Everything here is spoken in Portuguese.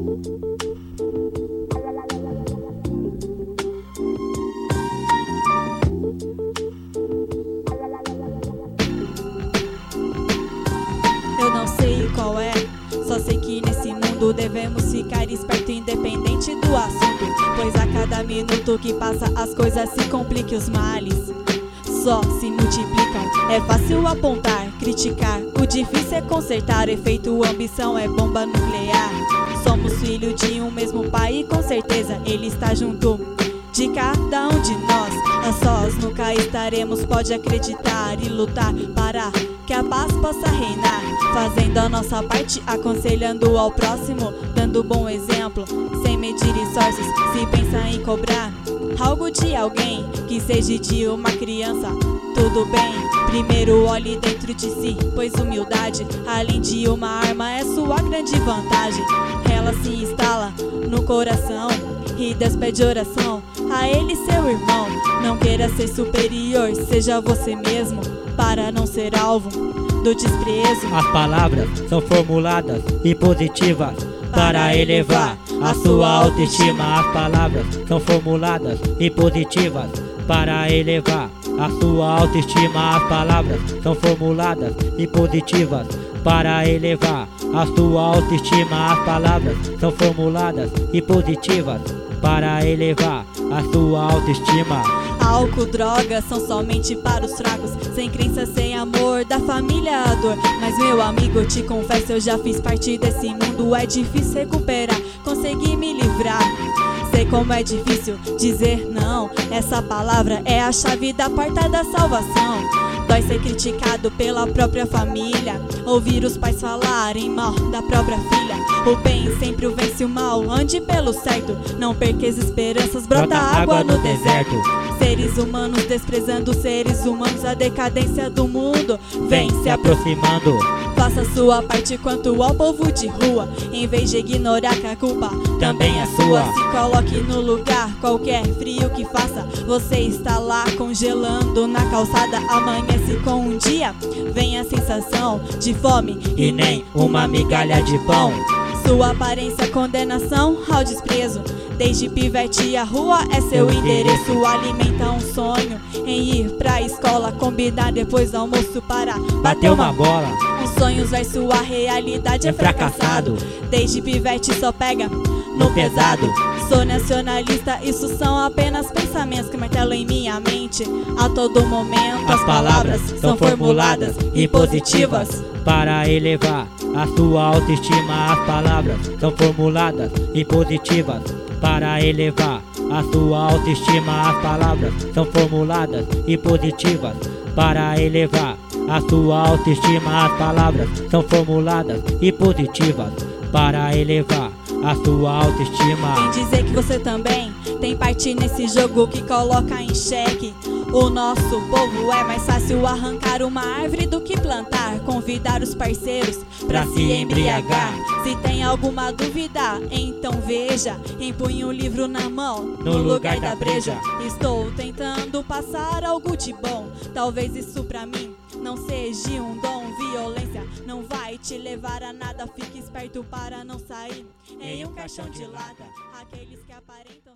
Eu não sei qual é, só sei que nesse mundo devemos ficar esperto independente do assunto, pois a cada minuto que passa as coisas se complicam os males. Só se multiplicam, é fácil apontar, criticar, o difícil é consertar, efeito ambição é bomba nuclear. Somos filhos de um mesmo pai e com certeza ele está junto de cada um de nós. A sós nunca estaremos, pode acreditar e lutar para que a paz possa reinar. Fazendo a nossa parte, aconselhando ao próximo, dando bom exemplo, sem medir esforços. Se pensa em cobrar algo de alguém que seja de uma criança, tudo bem. Primeiro olhe dentro de si, pois humildade, além de uma arma, é sua grande vantagem. Ela se instala no coração e despede oração a ele, seu irmão. Não queira ser superior, seja você mesmo, para não ser alvo do desprezo. As palavras são formuladas e positivas para elevar a sua autoestima. As palavras são formuladas e positivas para elevar a sua autoestima. As palavras são formuladas e positivas para elevar a sua autoestima. As palavras são formuladas e positivas para elevar a sua autoestima. Álcool, drogas são somente para os fracos. Sem crença, sem amor, da família a dor. Mas meu amigo, te confesso, eu já fiz parte desse mundo. É difícil recuperar, consegui me livrar. Sei como é difícil dizer não. Essa palavra é a chave da porta da salvação. Dói ser criticado pela própria família. Ouvir os pais falarem mal da própria filha. O bem sempre o vence o mal. Ande pelo certo. Não perca as esperanças. Brota, Brota água, água no, no deserto. Seres humanos desprezando seres humanos. A decadência do mundo vem se aproximando. Faça sua parte quanto ao povo de rua. Em vez de ignorar que a culpa também é sua. Se coloque no lugar, qualquer frio que faça. Você está lá congelando na calçada. Amanhece com um dia, vem a sensação de fome E nem uma migalha de pão. Sua aparência, condenação ao desprezo. Desde pivete a rua é seu endereço. Alimenta um sonho em ir pra escola. Combinar depois do almoço para Bateu uma bola, os sonhos vai sua realidade é fracassado. fracassado. Desde pivete só pega no pesado. Sou nacionalista, isso são apenas pensamentos que martelam em minha mente a todo momento. As palavras são formuladas e positivas para elevar a sua autoestima. As palavras são formuladas e positivas para elevar a sua autoestima. As palavras são formuladas e positivas para elevar a sua autoestima. As palavras são formuladas e positivas para elevar a sua autoestima. Vem dizer que você também tem parte nesse jogo que coloca em xeque. O nosso povo é mais fácil arrancar uma árvore do que plantar. Convidar os parceiros pra se embriagar. Se tem alguma dúvida, então veja. Empunhe um livro na mão, no lugar da breja. Estou tentando passar algo de bom. Talvez isso pra mim não seja um dom. Violência não vai te levar a nada. Fique esperto para não sair em um caixão de lata. Aqueles que aparentam.